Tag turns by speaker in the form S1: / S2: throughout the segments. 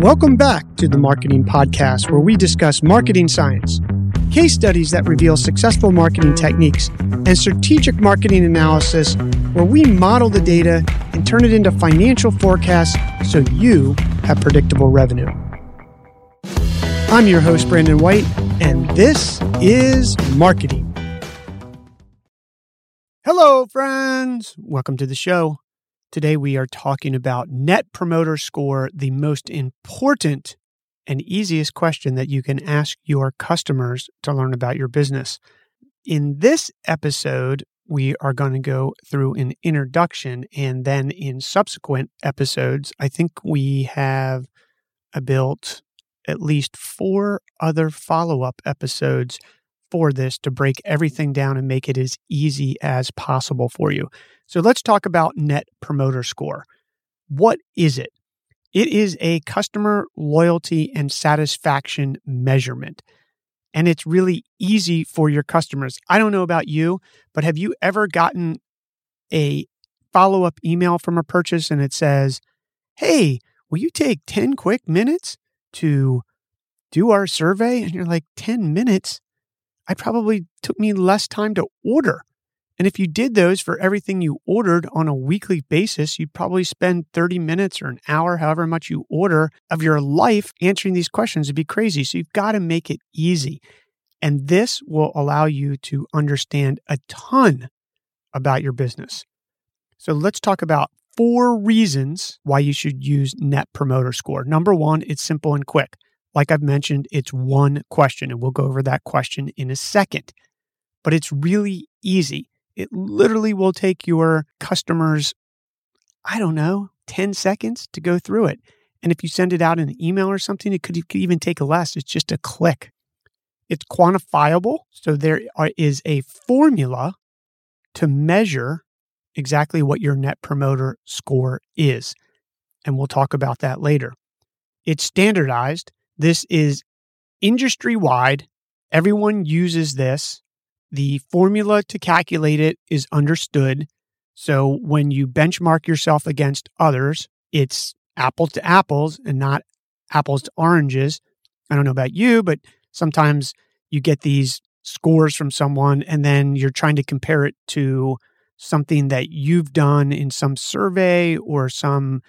S1: Welcome back to the Marketing Podcast, where we discuss marketing science, case studies that reveal successful marketing techniques, and strategic marketing analysis, where we model the data and turn it into financial forecasts so you have predictable revenue. I'm your host, Brandon White, and this is Marketing. Hello, friends. Welcome to the show. Today, we are talking about Net Promoter Score, the most important and easiest question that you can ask your customers to learn about your business. In this episode, we are going to go through an introduction, and then in subsequent episodes, I think we have built at least four other follow up episodes for this to break everything down and make it as easy as possible for you. So let's talk about Net Promoter Score. What is it? It is a customer loyalty and satisfaction measurement. And it's really easy for your customers. I don't know about you, but have you ever gotten a follow up email from a purchase and it says, Hey, will you take 10 quick minutes to do our survey? And you're like, 10 minutes? I probably took me less time to order. And if you did those for everything you ordered on a weekly basis, you'd probably spend 30 minutes or an hour, however much you order of your life answering these questions. It'd be crazy. So you've got to make it easy. And this will allow you to understand a ton about your business. So let's talk about four reasons why you should use Net Promoter Score. Number one, it's simple and quick. Like I've mentioned, it's one question, and we'll go over that question in a second. But it's really easy. It literally will take your customers, I don't know, 10 seconds to go through it. And if you send it out in an email or something, it could, it could even take less. It's just a click. It's quantifiable. So there is a formula to measure exactly what your net promoter score is. And we'll talk about that later. It's standardized. This is industry wide. Everyone uses this. The formula to calculate it is understood. So when you benchmark yourself against others, it's apples to apples and not apples to oranges. I don't know about you, but sometimes you get these scores from someone and then you're trying to compare it to something that you've done in some survey or some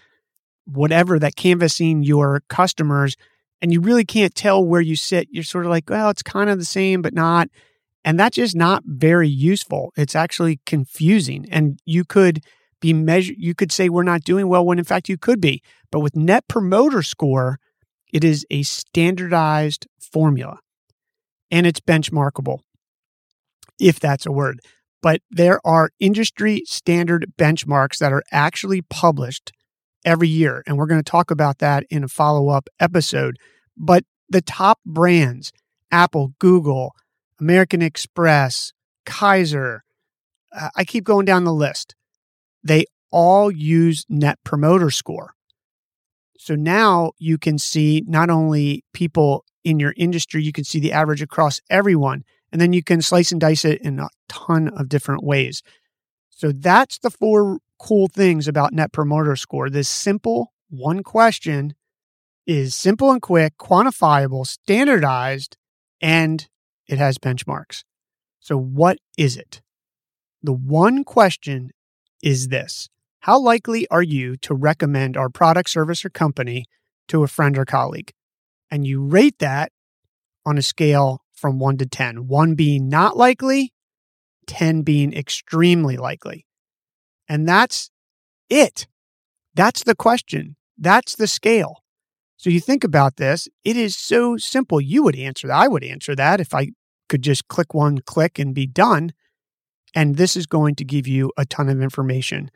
S1: whatever that canvassing your customers and you really can't tell where you sit. You're sort of like, well, it's kind of the same, but not. And that's just not very useful. It's actually confusing. And you could be measured, you could say we're not doing well when in fact you could be. But with net promoter score, it is a standardized formula and it's benchmarkable, if that's a word. But there are industry standard benchmarks that are actually published every year. And we're going to talk about that in a follow up episode. But the top brands, Apple, Google, American Express, Kaiser. Uh, I keep going down the list. They all use Net Promoter Score. So now you can see not only people in your industry, you can see the average across everyone, and then you can slice and dice it in a ton of different ways. So that's the four cool things about Net Promoter Score. This simple one question is simple and quick, quantifiable, standardized, and it has benchmarks. So, what is it? The one question is this How likely are you to recommend our product, service, or company to a friend or colleague? And you rate that on a scale from one to 10, one being not likely, 10 being extremely likely. And that's it. That's the question. That's the scale. So you think about this, it is so simple. You would answer that. I would answer that if I could just click one click and be done. And this is going to give you a ton of information.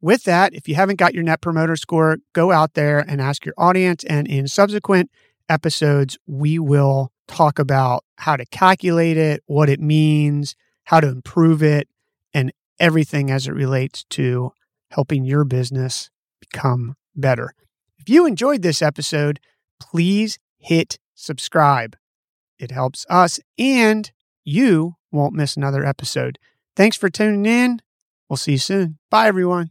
S1: With that, if you haven't got your net promoter score, go out there and ask your audience. And in subsequent episodes, we will talk about how to calculate it, what it means, how to improve it, and everything as it relates to helping your business become better. If you enjoyed this episode, please hit subscribe. It helps us and you won't miss another episode. Thanks for tuning in. We'll see you soon. Bye, everyone.